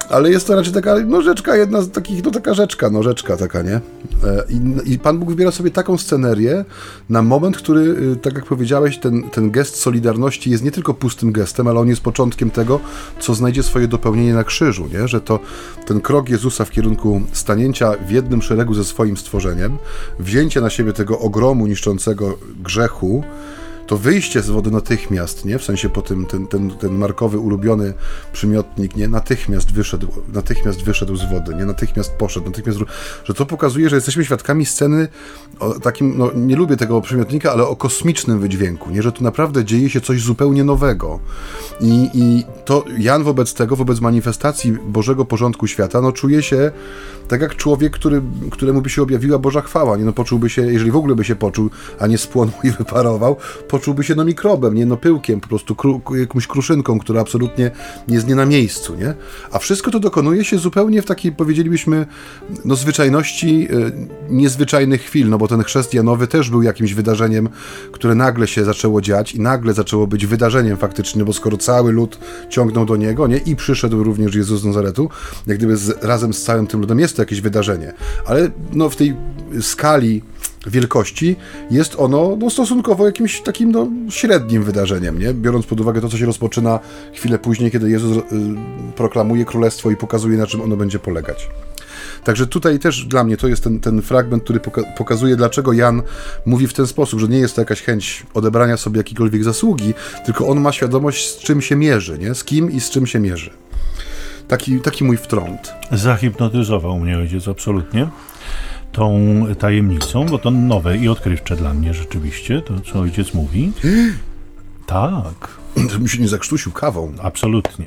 ale jest to raczej taka no, rzeczka, jedna z takich, no taka rzeczka, no rzeczka taka, nie? E, I, I Pan Bóg wybiera sobie taką scenerię na moment, który, y, tak jak powiedziałeś, ten, ten gest solidarności jest nie tylko pustym gestem, ale on jest początkiem tego, co znajdzie swoje dopełnienie na krzyżu, nie? Że to ten krok Jezusa w kierunku stanięcia w jednym szeregu ze swoim stworzeniem, wzięcie na siebie tego ogromu niszczącego grzechu, to wyjście z wody natychmiast, nie? W sensie po tym, ten, ten, ten markowy, ulubiony przymiotnik, nie? Natychmiast wyszedł, natychmiast wyszedł z wody, nie? Natychmiast poszedł, natychmiast... Że to pokazuje, że jesteśmy świadkami sceny o takim, no nie lubię tego przymiotnika, ale o kosmicznym wydźwięku, nie? Że tu naprawdę dzieje się coś zupełnie nowego. I, i to Jan wobec tego, wobec manifestacji Bożego porządku świata, no czuje się tak jak człowiek, który, któremu by się objawiła Boża chwała, nie? No poczułby się, jeżeli w ogóle by się poczuł, a nie spłonął i wyparował, poczułby się no mikrobem, nie no pyłkiem, po prostu kru, jakąś kruszynką, która absolutnie nie jest nie na miejscu, nie? A wszystko to dokonuje się zupełnie w takiej, powiedzielibyśmy, no zwyczajności e, niezwyczajnych chwil, no bo ten chrzest Janowy też był jakimś wydarzeniem, które nagle się zaczęło dziać i nagle zaczęło być wydarzeniem faktycznie, bo skoro cały lud ciągnął do niego, nie? I przyszedł również Jezus z Nazaretu, jak gdyby z, razem z całym tym ludem jest to jakieś wydarzenie, ale no w tej skali wielkości, jest ono no, stosunkowo jakimś takim no, średnim wydarzeniem, nie? biorąc pod uwagę to, co się rozpoczyna chwilę później, kiedy Jezus y, proklamuje królestwo i pokazuje, na czym ono będzie polegać. Także tutaj też dla mnie to jest ten, ten fragment, który poka pokazuje, dlaczego Jan mówi w ten sposób, że nie jest to jakaś chęć odebrania sobie jakiejkolwiek zasługi, tylko on ma świadomość, z czym się mierzy, nie? z kim i z czym się mierzy. Taki, taki mój wtrąd. Zahipnotyzował mnie ojciec absolutnie tą tajemnicą, bo to nowe i odkrywcze dla mnie rzeczywiście, to co ojciec mówi. tak. Żebym się nie zakrztusił kawą. Absolutnie.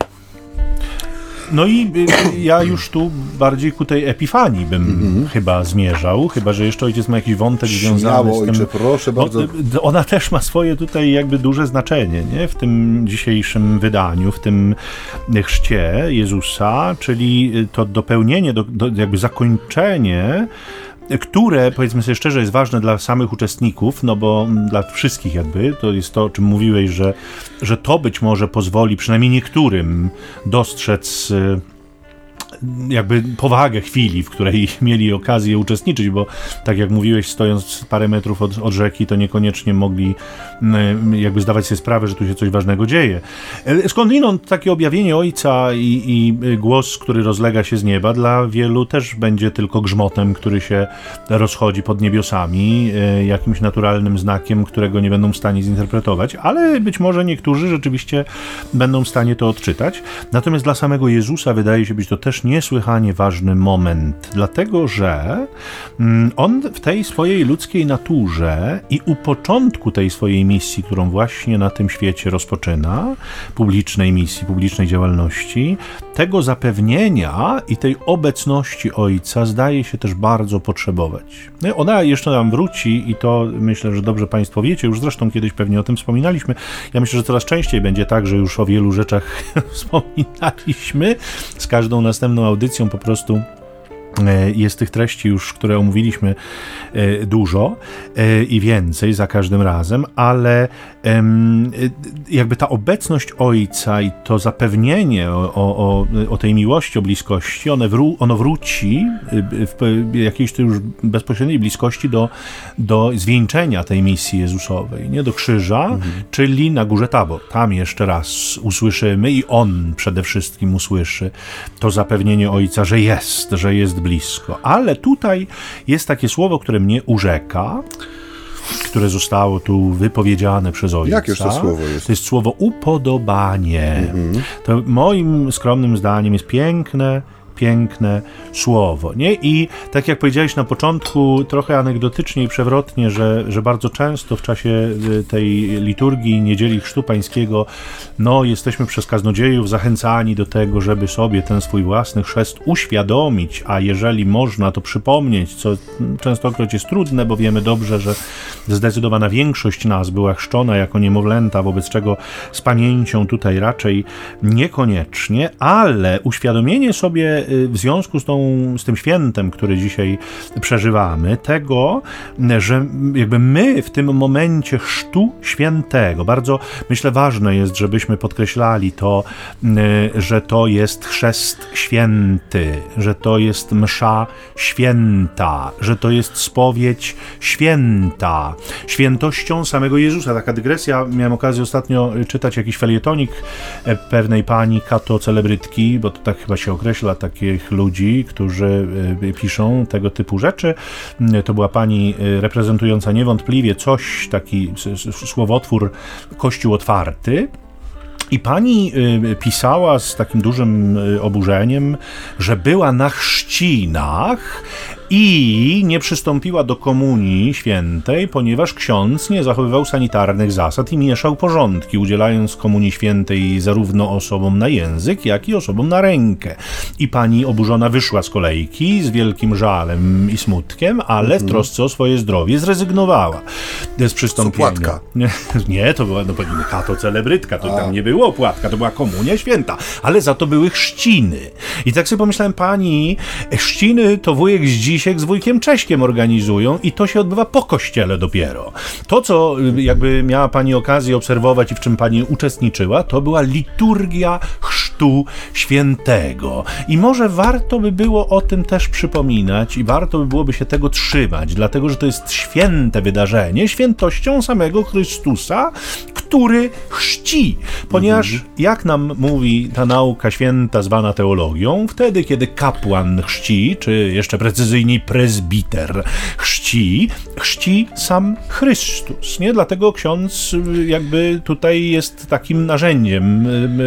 No i y, ja już tu bardziej ku tej epifanii bym mm -hmm. chyba zmierzał, chyba że jeszcze ojciec ma jakiś wątek Śmiało, związany z tym. Ojcze, proszę bardzo. Ona też ma swoje tutaj jakby duże znaczenie, nie? W tym dzisiejszym wydaniu, w tym chrzcie Jezusa, czyli to dopełnienie, do, do jakby zakończenie które, powiedzmy sobie szczerze, jest ważne dla samych uczestników, no bo dla wszystkich jakby, to jest to, o czym mówiłeś, że, że to być może pozwoli przynajmniej niektórym dostrzec jakby powagę chwili, w której mieli okazję uczestniczyć, bo tak jak mówiłeś, stojąc parę metrów od, od rzeki, to niekoniecznie mogli mm, jakby zdawać sobie sprawę, że tu się coś ważnego dzieje. E, skądinąd takie objawienie Ojca i, i głos, który rozlega się z nieba, dla wielu też będzie tylko grzmotem, który się rozchodzi pod niebiosami, e, jakimś naturalnym znakiem, którego nie będą w stanie zinterpretować, ale być może niektórzy rzeczywiście będą w stanie to odczytać. Natomiast dla samego Jezusa wydaje się być to też niesłychanie ważny moment, dlatego że mm, on w tej swojej ludzkiej naturze i u początku tej swojej misji, którą właśnie na tym świecie rozpoczyna, publicznej misji, publicznej działalności, tego zapewnienia i tej obecności Ojca zdaje się też bardzo potrzebować. Ona jeszcze nam wróci i to myślę, że dobrze Państwo wiecie, już zresztą kiedyś pewnie o tym wspominaliśmy. Ja myślę, że coraz częściej będzie tak, że już o wielu rzeczach wspominaliśmy z każdą następną audycją po prostu E, jest tych treści już, które omówiliśmy e, dużo e, i więcej za każdym razem, ale jakby ta obecność Ojca i to zapewnienie o, o, o tej miłości, o bliskości, one wró ono wróci w jakiejś już bezpośredniej bliskości do, do zwieńczenia tej misji Jezusowej, nie do krzyża, mhm. czyli na górze Tabor. Tam jeszcze raz usłyszymy i On przede wszystkim usłyszy to zapewnienie Ojca, że jest, że jest blisko. Ale tutaj jest takie słowo, które mnie urzeka, które zostało tu wypowiedziane przez ojca. Jakie to słowo jest? To jest słowo upodobanie. Mhm. To moim skromnym zdaniem jest piękne, piękne słowo. Nie? I tak jak powiedziałeś na początku, trochę anegdotycznie i przewrotnie, że, że bardzo często w czasie y, tej liturgii Niedzieli Chrztu Pańskiego no, jesteśmy przez kaznodziejów zachęcani do tego, żeby sobie ten swój własny chrzest uświadomić, a jeżeli można, to przypomnieć, co częstokroć jest trudne, bo wiemy dobrze, że zdecydowana większość nas była chrzczona jako niemowlęta, wobec czego z pamięcią tutaj raczej niekoniecznie, ale uświadomienie sobie w związku z, tą, z tym świętem, który dzisiaj przeżywamy, tego, że jakby my w tym momencie chrztu świętego, bardzo myślę ważne jest, żebyśmy podkreślali to, y, że to jest chrzest święty, że to jest msza święta, że to jest spowiedź święta, świętością samego Jezusa. Taka dygresja, miałem okazję ostatnio czytać jakiś felietonik e, pewnej pani kato celebrytki, bo to tak chyba się określa, takich ludzi, którzy e, piszą tego typu rzeczy. To była pani e, reprezentująca niewątpliwie coś, taki słowotwór Kościół otwarty, i pani pisała z takim dużym oburzeniem, że była na chrzcinach i nie przystąpiła do komunii świętej, ponieważ ksiądz nie zachowywał sanitarnych zasad i mieszał porządki, udzielając komunii świętej zarówno osobom na język, jak i osobom na rękę. I pani oburzona wyszła z kolejki z wielkim żalem i smutkiem, ale w mhm. trosce o swoje zdrowie zrezygnowała z przystąpienia. Opłatka. Nie, nie, to była no, kato celebrytka, to A. tam nie było opłatka, to była komunia święta, ale za to były chrzciny. I tak sobie pomyślałem, pani, chrzciny to wujek z dziś Dzisiek z wujkiem Cześkiem organizują i to się odbywa po kościele dopiero. To, co y, jakby miała pani okazję obserwować i w czym pani uczestniczyła, to była liturgia chrztu świętego. I może warto by było o tym też przypominać i warto by byłoby się tego trzymać, dlatego że to jest święte wydarzenie, świętością samego Chrystusa, który chrzci. Ponieważ, mhm. jak nam mówi ta nauka święta zwana teologią, wtedy, kiedy kapłan chrzci, czy jeszcze precyzyjniej prezbiter chrzci, chrzci sam Chrystus. Nie? Dlatego ksiądz jakby tutaj jest takim narzędziem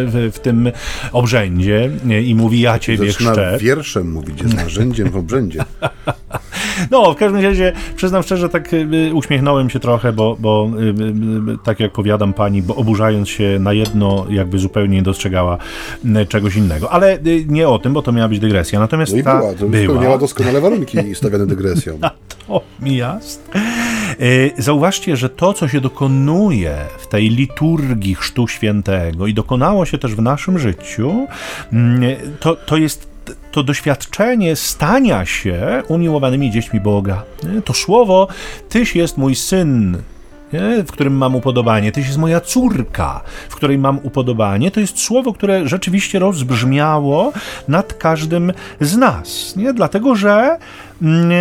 w, w tym obrzędzie i mówi ja ciebie Zaczyna chrzczę. wierszem mówić, jest narzędziem w obrzędzie. No, w każdym razie przyznam szczerze, tak y, uśmiechnąłem się trochę, bo, bo y, tak jak powiadam pani, bo oburzając się na jedno, jakby zupełnie nie dostrzegała czegoś innego. Ale nie o tym, bo to miała być dygresja. Natomiast no i ta była, to była. spełniała doskonale warunki stawiane dygresją. to mi jasne. Zauważcie, że to, co się dokonuje w tej liturgii Chrztu Świętego i dokonało się też w naszym życiu, to, to jest to doświadczenie stania się umiłowanymi dziećmi Boga. To słowo, Tyś jest mój syn, w którym mam upodobanie, Tyś jest moja córka, w której mam upodobanie, to jest słowo, które rzeczywiście rozbrzmiało nad każdym z nas. Nie? Dlatego, że mm,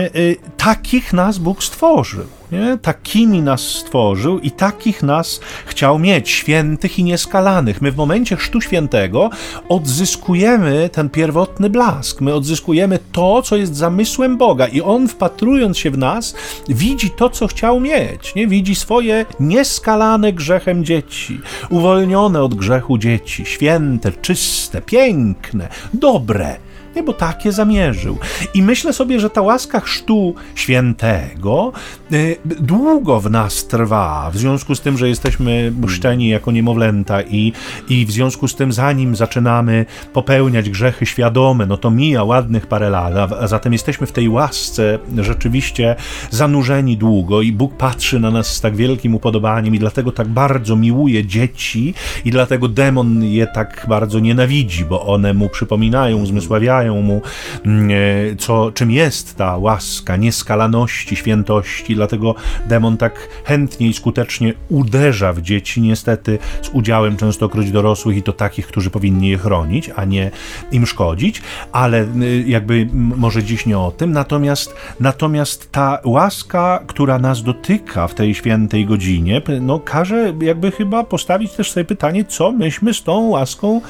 takich nas Bóg stworzył. Nie? Takimi nas stworzył i takich nas chciał mieć, świętych i nieskalanych. My w momencie Chrztu Świętego odzyskujemy ten pierwotny blask, my odzyskujemy to, co jest zamysłem Boga i On wpatrując się w nas, widzi to, co chciał mieć, nie? widzi swoje nieskalane grzechem dzieci, uwolnione od grzechu dzieci, święte, czyste, piękne, dobre nie, bo takie zamierzył. I myślę sobie, że ta łaska chrztu świętego y, długo w nas trwa, w związku z tym, że jesteśmy chrzczeni jako niemowlęta i, i w związku z tym, zanim zaczynamy popełniać grzechy świadome, no to mija ładnych parę lat, a zatem jesteśmy w tej łasce rzeczywiście zanurzeni długo i Bóg patrzy na nas z tak wielkim upodobaniem i dlatego tak bardzo miłuje dzieci i dlatego demon je tak bardzo nienawidzi, bo one mu przypominają, uzmysławiają mu, mm, e, co, czym jest ta łaska nieskalaności, świętości, dlatego demon tak chętnie i skutecznie uderza w dzieci, niestety z udziałem częstokroć dorosłych i to takich, którzy powinni je chronić, a nie im szkodzić, ale y, jakby może dziś nie o tym, natomiast, natomiast ta łaska, która nas dotyka w tej świętej godzinie, no każe jakby chyba postawić też sobie pytanie, co myśmy z tą łaską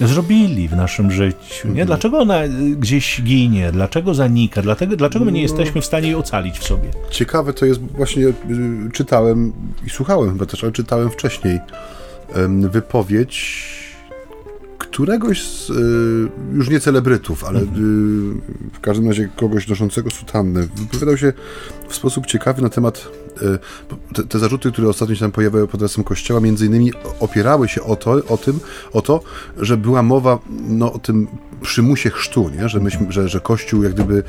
zrobili w naszym życiu, nie? Mhm. Dlaczego ona gdzieś ginie, dlaczego zanika, dlatego, dlaczego my nie no. jesteśmy w stanie jej ocalić w sobie. Ciekawe to jest, właśnie y, czytałem i słuchałem chyba też, ale czytałem wcześniej wypowiedź któregoś z, y, już nie celebrytów, ale mhm. w każdym razie kogoś noszącego sutannę, wypowiadał się w sposób ciekawy na temat te, te, zarzuty, które ostatnio się tam pojawiały pod adresem Kościoła, między innymi opierały się o to, o tym, o to że była mowa no, o tym przymusie chrztu, nie? Że, myśmy, że, że Kościół jak gdyby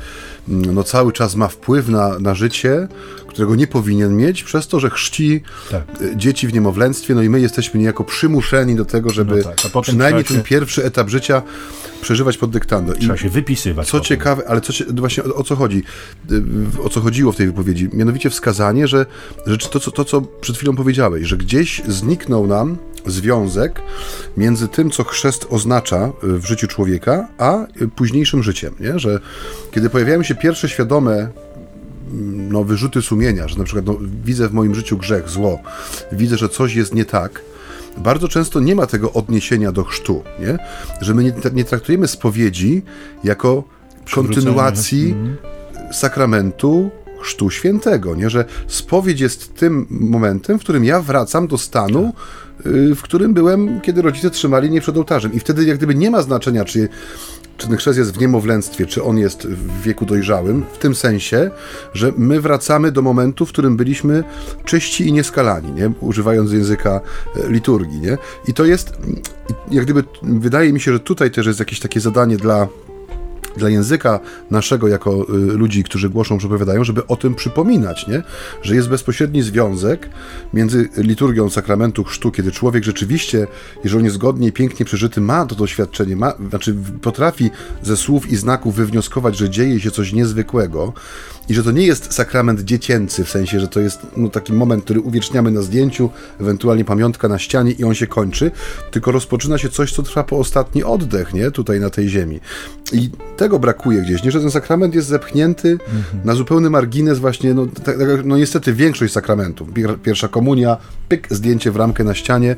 mm, no, cały czas ma wpływ na, na życie, którego nie powinien mieć, przez to, że chrzci tak. E, dzieci w niemowlęctwie, no i my jesteśmy niejako przymuszeni do tego, żeby no tak. przynajmniej ten pierwszy etap życia przeżywać pod dyktando. Trzeba I się wypisywać. Co ciekawe, ale co, właśnie o, o, co chodzi, o co chodziło w tej wypowiedzi? Mianowicie wskazanie, że, że to, co, to, co przed chwilą powiedziałeś, że gdzieś zniknął nam związek między tym, co chrzest oznacza w życiu człowieka, a późniejszym życiem. Nie? Że kiedy pojawiają się pierwsze świadome no, wyrzuty sumienia, że na przykład no, widzę w moim życiu grzech, zło, widzę, że coś jest nie tak, bardzo często nie ma tego odniesienia do chrztu, nie? że my nie, nie traktujemy spowiedzi jako kontynuacji mhm. sakramentu chrztu świętego, nie? że spowiedź jest tym momentem, w którym ja wracam do stanu, y, w którym byłem, kiedy rodzice trzymali mnie przed ołtarzem. I wtedy jak gdyby nie ma znaczenia, czy czy ten chrzest jest w niemowlęctwie, czy on jest w wieku dojrzałym, w tym sensie, że my wracamy do momentu, w którym byliśmy czyści i nieskalani, nie? używając języka e, liturgii. Nie? I to jest, jak gdyby, wydaje mi się, że tutaj też jest jakieś takie zadanie dla dla języka naszego jako y, ludzi, którzy głoszą, przepowiadają, żeby o tym przypominać, nie? że jest bezpośredni związek między liturgią sakramentu chrztu, kiedy człowiek rzeczywiście, jeżeli niezgodnie i pięknie przeżyty ma to doświadczenie, ma, znaczy potrafi ze słów i znaków wywnioskować, że dzieje się coś niezwykłego, i że to nie jest sakrament dziecięcy, w sensie, że to jest no, taki moment, który uwieczniamy na zdjęciu, ewentualnie pamiątka na ścianie i on się kończy, tylko rozpoczyna się coś, co trwa po ostatni oddech, nie? Tutaj na tej ziemi. I tego brakuje gdzieś, nie? Że ten sakrament jest zepchnięty mhm. na zupełny margines właśnie, no, tak, tak, no niestety większość sakramentów. Pierwsza komunia, pyk, zdjęcie w ramkę na ścianie,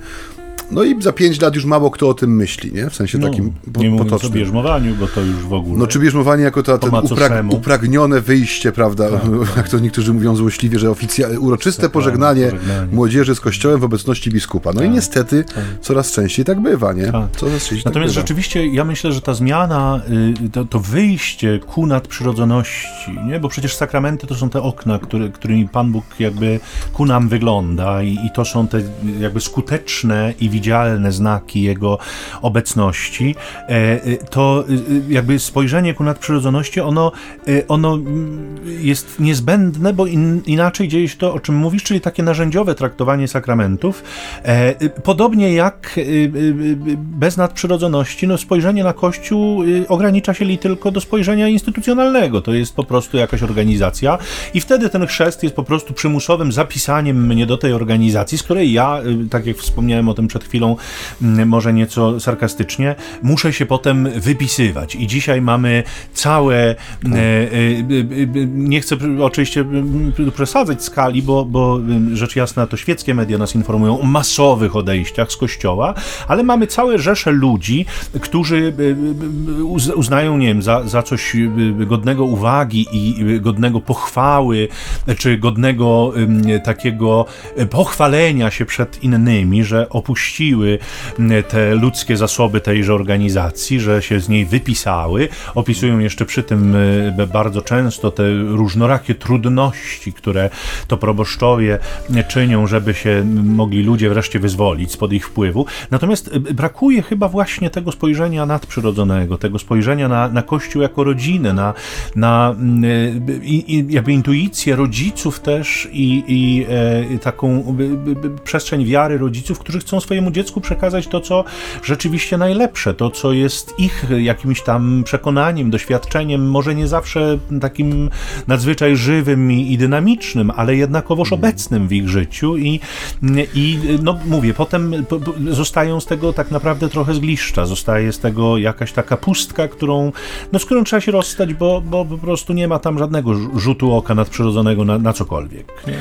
No i za pięć lat już mało kto o tym myśli, nie? W sensie No, takim po, nie mówiąc o potocznym. bierzmowaniu, bo to już w ogóle. No czy bierzmowanie jako uprag, macoszemu. upragnione wyjście, prawda, jak to niektórzy mówią złośliwie, że oficjalne, uroczyste pożegnanie, pożegnanie. młodzieży z kościołem w obecności biskupa. No i niestety coraz częściej tak bywa, nie? Tak. Coraz częściej Natomiast tak bywa. rzeczywiście ja myślę, że ta zmiana, y, to, to wyjście ku nadprzyrodzoności, nie? bo przecież sakramenty to są te okna, które, którymi Pan Bóg jakby ku nam wygląda i, i to są te jakby skuteczne i widzialne znaki Jego obecności, e, y, to y, jakby spojrzenie ku nadprzyrodzoności, ono, ono jest niezbędne, bo in, inaczej dzieje się to, o czym mówisz, czyli takie narzędziowe traktowanie sakramentów. E, Podobnie jak bez nadprzyrodzoności, no spojrzenie na Kościół ogranicza się li tylko do spojrzenia instytucjonalnego. To jest po prostu jakaś organizacja i wtedy ten chrzest jest po prostu przymusowym zapisaniem mnie do tej organizacji, z której ja, tak jak wspomniałem o tym przed chwilą, mm, może nieco sarkastycznie, muszę się potem wypisywać. I dzisiaj mamy całe, e, e, e, nie chcę oczywiście m, przesadzać skali, bo, bo m, rzecz jasna to świeckie media nas informują o masowych odejściach z kościoła, ale mamy całe rzesze ludzi, którzy uz- uznają, nie wiem, za, za coś godnego uwagi i godnego pochwały, czy godnego takiego pochwalenia się przed innymi, że opuściły m, te ludzkie zasoby tejże organizacji, że się z niej wypisały. Opisują jeszcze przy tym e, bardzo często te różnorakie trudności, które to proboszczowie czynią, żeby się mogli ludzie wreszcie wyzwolić spod ich wpływu. Natomiast e, brakuje chyba właśnie tego spojrzenia nadprzyrodzonego, tego spojrzenia na, na Kościół jako rodzinę, na, na mm, e, jakby intuicję rodziców też i, i e, taką przestrzeń wiary rodziców, którzy chcą swojemu dziecku przekazać to, co rzeczywiście najlepsze, to, co jest ich jakimś tam przekonaniem, doświadczeniem, może nie zawsze takim nadzwyczaj żywym i, i dynamicznym, ale jednakowoż obecnym w ich życiu i, i no mówię, potem po- po- zostają z tego tak naprawdę trochę zgliszcza, zostaje z tego jakaś taka pustka, którą, no z którą trzeba się rozstać, bo, bo po prostu nie ma tam żadnego rz- rzutu oka nadprzyrodzonego na, na cokolwiek. Nie?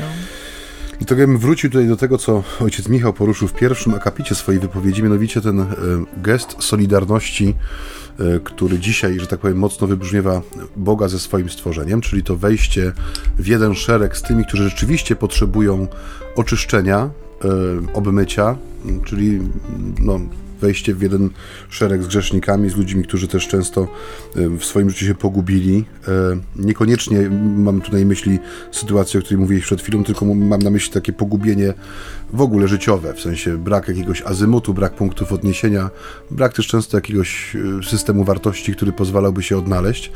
I to jakbym wrócił tutaj do tego, co ojciec Michał poruszył w pierwszym akapicie swojej wypowiedzi, mianowicie ten e, gest solidarności, e, który dzisiaj, że tak powiem, mocno wybrzmiewa Boga ze swoim stworzeniem, czyli to wejście w jeden szereg z tymi, którzy rzeczywiście potrzebują oczyszczenia, e, obmycia, czyli no, wejście w jeden szereg z grzesznikami, z ludźmi, którzy też często e, w swoim życiu się pogubili. E, Niekoniecznie mam tutaj na myśli sytuację, o której mówiłeś przed chwilą, tylko mam na myśli takie pogubienie w ogóle życiowe, w sensie brak jakiegoś azymutu, brak punktów odniesienia, brak też często jakiegoś e, systemu wartości, który pozwalałby się odnaleźć.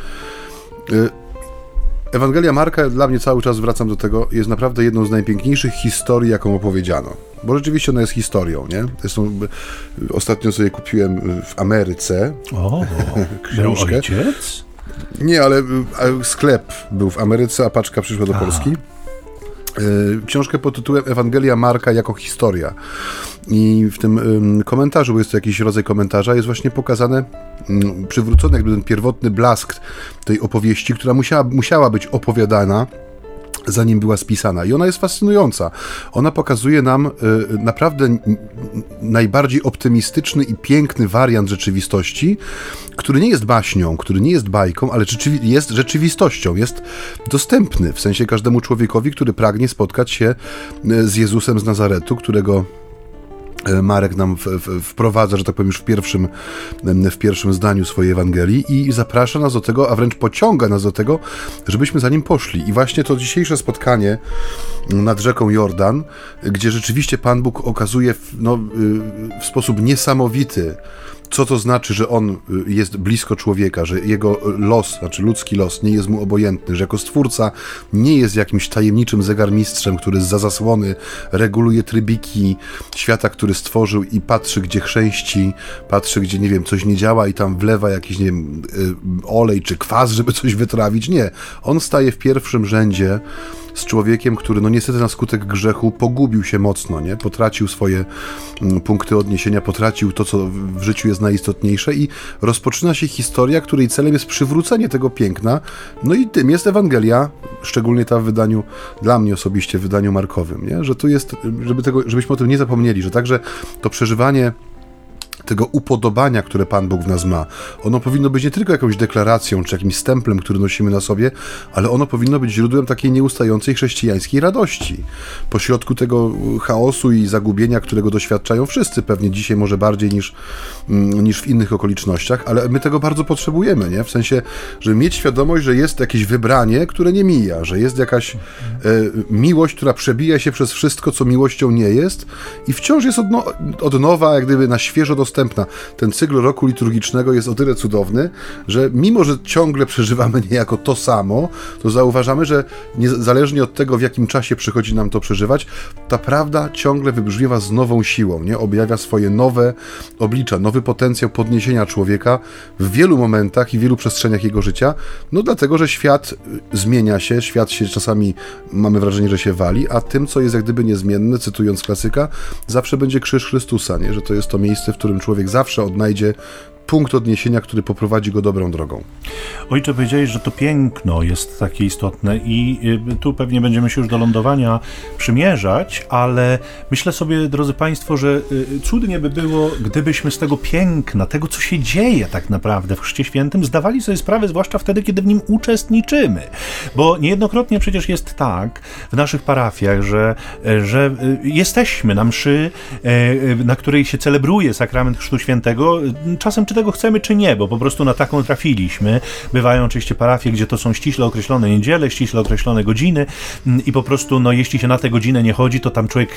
E, Ewangelia Marka, dla mnie cały czas wracam do tego, jest naprawdę jedną z najpiękniejszych historii, jaką opowiedziano. Bo rzeczywiście ona jest historią, nie? Zresztą ostatnio sobie kupiłem w Ameryce. O, Książkę. ojciec? Nie, ale sklep był w Ameryce, a paczka przyszła do Polski. Y, Książkę pod tytułem Ewangelia Marka jako historia. I w tym ym, komentarzu, bo jest to jakiś rodzaj komentarza, jest właśnie pokazane, przywrócony jakby ten pierwotny blask tej opowieści, która musiała, musiała być opowiadana zanim była spisana. I ona jest fascynująca. Ona pokazuje nam y, naprawdę n- n- najbardziej optymistyczny i piękny wariant rzeczywistości, który nie jest baśnią, który nie jest bajką, ale rzeczywi- jest rzeczywistością, jest dostępny w sensie każdemu człowiekowi, który pragnie spotkać się y, z Jezusem z Nazaretu, którego Marek nam w, w, wprowadza, że tak powiem, już w pierwszym, w pierwszym zdaniu swojej Ewangelii i zaprasza nas do tego, a wręcz pociąga nas do tego, żebyśmy za nim poszli. I właśnie to dzisiejsze spotkanie nad rzeką Jordan, gdzie rzeczywiście Pan Bóg okazuje no, y, w sposób niesamowity, co to znaczy, że on y, jest blisko człowieka, że jego los, znaczy ludzki los, nie jest mu obojętny, że jako stwórca nie jest jakimś tajemniczym zegarmistrzem, który za zasłony reguluje trybiki świata, który stworzył i patrzy, gdzie chrzęści, patrzy, gdzie, nie wiem, coś nie działa i tam wlewa jakiś, nie wiem, y, olej czy kwas, żeby coś wytrawić. Nie. On staje w pierwszym rzędzie z człowiekiem, który no niestety na skutek grzechu pogubił się mocno, nie? Potracił swoje mm, punkty odniesienia, potracił to, co w życiu jest najistotniejsze i rozpoczyna się historia, której celem jest przywrócenie tego piękna. No i tym jest Ewangelia, szczególnie ta w wydaniu, dla mnie osobiście, w wydaniu markowym, nie? Że tu jest, żeby tego, żebyśmy o tym nie zapomnieli, że także to przeżywanie tego upodobania, które Pan Bóg w nas ma. Ono powinno być nie tylko jakąś deklaracją czy jakimś stemplem, który nosimy na sobie, ale ono powinno być źródłem takiej nieustającej chrześcijańskiej radości. Pośrodku tego chaosu i zagubienia, którego doświadczają wszyscy, pewnie dzisiaj może bardziej niż, mm, niż w innych okolicznościach, ale my tego bardzo potrzebujemy, nie? W sensie, żeby mieć świadomość, że jest jakieś wybranie, które nie mija, że jest jakaś e, miłość, która przebija się przez wszystko, co miłością nie jest i wciąż jest od, no, od nowa, jak gdyby na świeżo dostępna dostępna. Ten cykl roku liturgicznego jest o tyle cudowny, że mimo, że ciągle przeżywamy niejako to samo, to zauważamy, że niezależnie od tego, w jakim czasie przychodzi nam to przeżywać, ta prawda ciągle wybrzmiewa z nową siłą, nie? objawia swoje nowe oblicza, nowy potencjał podniesienia człowieka w wielu momentach i wielu przestrzeniach jego życia, no dlatego, że świat zmienia się, świat się czasami, mamy wrażenie, że się wali, a tym, co jest jak gdyby niezmienne, cytując klasyka, zawsze będzie krzyż Chrystusa, nie? że to jest to miejsce, w którym człowiek zawsze odnajdzie punkt odniesienia, który poprowadzi go dobrą drogą. Ojcze, powiedziałeś, że to piękno jest takie istotne i y, tu pewnie będziemy się już do lądowania przymierzać, ale myślę sobie, drodzy Państwo, że y, cudnie by było, gdybyśmy z tego piękna, tego, co się dzieje tak naprawdę w Chrzcie Świętym, zdawali sobie sprawę, zwłaszcza wtedy, kiedy w nim uczestniczymy. Bo niejednokrotnie przecież jest tak w naszych parafiach, że, że y, jesteśmy na mszy, na której się celebruje sakrament Chrztu Świętego, czasem czy tego chcemy, czy nie, bo po prostu na taką trafiliśmy. Bywają oczywiście parafie, gdzie to są ściśle określone niedziele, ściśle określone godziny mm, i po prostu, no jeśli się na tę godzinę nie chodzi, to tam człowiek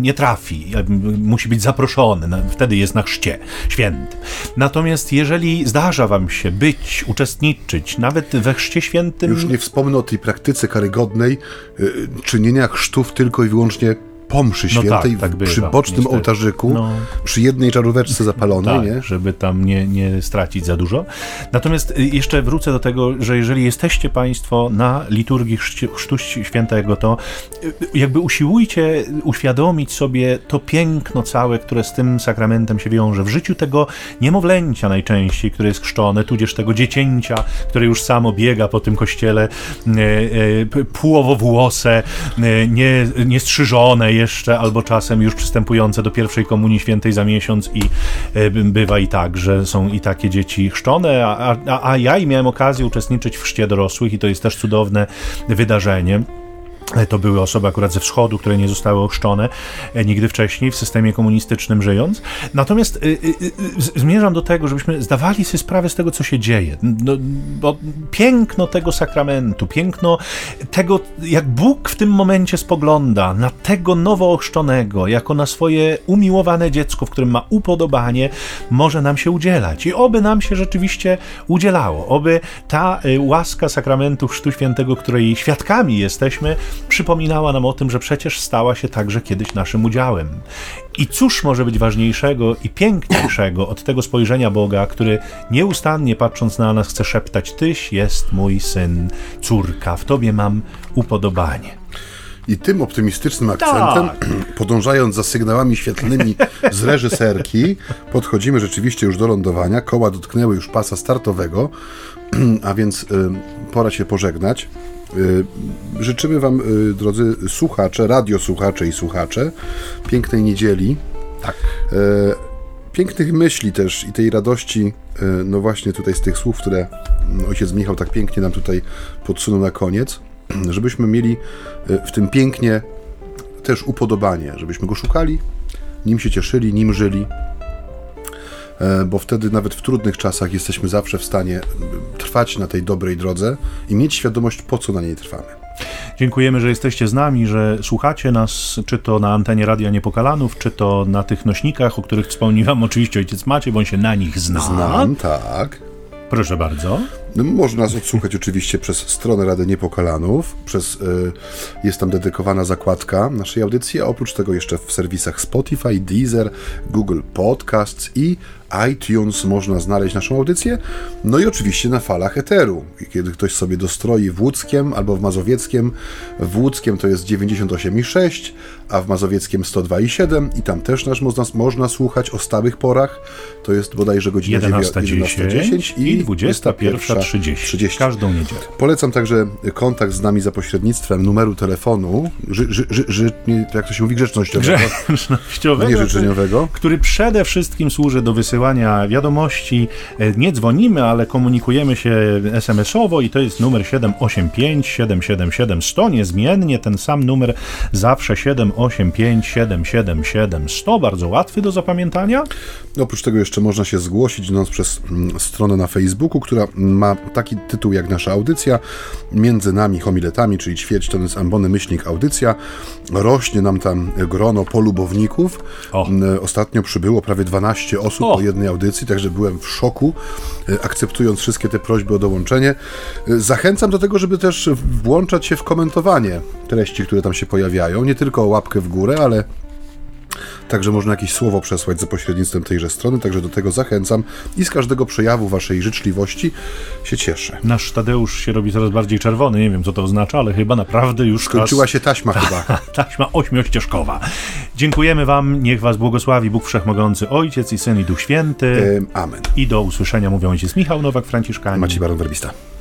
nie trafi, musi być zaproszony, wtedy jest na chrzcie świętym. Natomiast jeżeli zdarza wam się być, uczestniczyć, nawet we chrzcie świętym... Już nie wspomnę o tej praktyce karygodnej yy, czynienia chrztów tylko i wyłącznie po mszy no świętej no tak, tak bywa, przy bocznym niestety. ołtarzyku, no. przy jednej czaróweczce zapalonej, tak, nie? żeby tam nie, nie stracić za dużo. Natomiast y, jeszcze wrócę do tego, że jeżeli jesteście Państwo na liturgii Chrztu Świętego, to y, jakby usiłujcie uświadomić sobie to piękno całe, które z tym sakramentem się wiąże. W życiu tego niemowlęcia najczęściej, które jest chrzczone, tudzież tego dziecięcia, które już samo biega po tym kościele, y, półowowłose, nie, niestrzyżone, jeszcze, albo czasem już przystępujące do pierwszej komunii świętej za miesiąc i bywa i tak, że są i takie dzieci chrzczone, a, a, a ja i miałem okazję uczestniczyć w chrzcie dorosłych i to jest też cudowne wydarzenie. To były osoby akurat ze wschodu, które nie zostały ochrzczone e, nigdy wcześniej w systemie komunistycznym żyjąc. Natomiast y, y, y, zmierzam do tego, żebyśmy zdawali sobie sprawę z tego, co się dzieje. No, bo piękno tego sakramentu, piękno tego, jak Bóg w tym momencie spogląda na tego nowo ochrzczonego, jako na swoje umiłowane dziecko, w którym ma upodobanie, może nam się udzielać. I oby nam się rzeczywiście udzielało. Oby ta łaska sakramentu Chrztu Świętego, której świadkami jesteśmy, przypominała nam o tym, że przecież stała się także kiedyś naszym udziałem. I cóż może być ważniejszego i piękniejszego od tego spojrzenia Boga, który nieustannie patrząc na nas chce szeptać: Tyś jest mój syn, córka, w tobie mam upodobanie. I tym optymistycznym akcentem, tak. podążając za sygnałami świetlnymi z reżyserki, podchodzimy rzeczywiście już do lądowania. Koła dotknęły już pasa startowego, a więc y, pora się pożegnać. Y, życzymy Wam, y, drodzy słuchacze, radiosłuchacze i słuchacze, pięknej niedzieli. Tak. Y, pięknych myśli też i tej radości, no właśnie tutaj z tych słów, które mm, ojciec Michał tak pięknie nam tutaj podsunął na koniec, żebyśmy mieli w tym pięknie też upodobanie, żebyśmy go szukali, nim się cieszyli, nim żyli, bo wtedy nawet w trudnych czasach jesteśmy zawsze w stanie trwać na tej dobrej drodze i mieć świadomość, po co na niej trwamy. Dziękujemy, że jesteście z nami, że słuchacie nas, czy to na antenie Radia Niepokalanów, czy to na tych nośnikach, o których wspomniał Wam oczywiście ojciec Maciej, bo on się na nich zna. Znam, tak. Proszę bardzo. No, można nas odsłuchać oczywiście przez stronę Rady Niepokalanów, przez, y, jest tam dedykowana zakładka naszej audycji, a oprócz tego jeszcze w serwisach Spotify, Deezer, Google Podcasts i iTunes można znaleźć naszą audycję, no i oczywiście na falach eteru. Kiedy ktoś sobie dostroi w Łódzkiem albo w Mazowieckiem, w Łódzkiem to jest 98,6, a w Mazowieckiem 102,7 i tam też nas można, można słuchać o stałych porach. To jest bodajże godzina 11.10 i 21.30 każdą niedzielę. Polecam także kontakt z nami za pośrednictwem numeru telefonu, ży, ży, ży, ży, jak to się mówi, grzecznościowego, grzecznościowego nie życzeniowego, który przede wszystkim służy do wysyłania wiadomości. E, nie dzwonimy, ale komunikujemy się SMS-owo i to jest numer 785 777 100, niezmiennie ten sam numer zawsze 785 777 100, bardzo łatwy do zapamiętania. Oprócz tego jeszcze można się zgłosić nas przez mm, stronę na Facebooku, która ma taki tytuł jak nasza audycja, między nami homiletami, czyli ćwierć to jest ambony myślnik audycja. Rośnie nam tam grono polubowników. O. Mm, ostatnio przybyło prawie 12 osób o. po jednej audycji, także byłem w szoku, e, akceptując wszystkie te prośby o dołączenie. E, zachęcam do tego, żeby też włączać się w komentowanie treści, które tam się pojawiają. Nie tylko łapkę w górę, ale Także można jakieś słowo przesłać za pośrednictwem tejże strony, także do tego zachęcam i z każdego przejawu waszej życzliwości się cieszę. Nasz Tadeusz się robi coraz bardziej czerwony, nie wiem co to oznacza, ale chyba naprawdę już skończyła czas... się taśma chyba. taśma ośmiościeżkowa. Dziękujemy wam, niech was błogosławi Bóg Wszechmogący, Ojciec i Syn i Duch Święty. Amen. I do usłyszenia mówią ojciec Michał Nowak-Franciszkanin. Maciej Baron Werbista.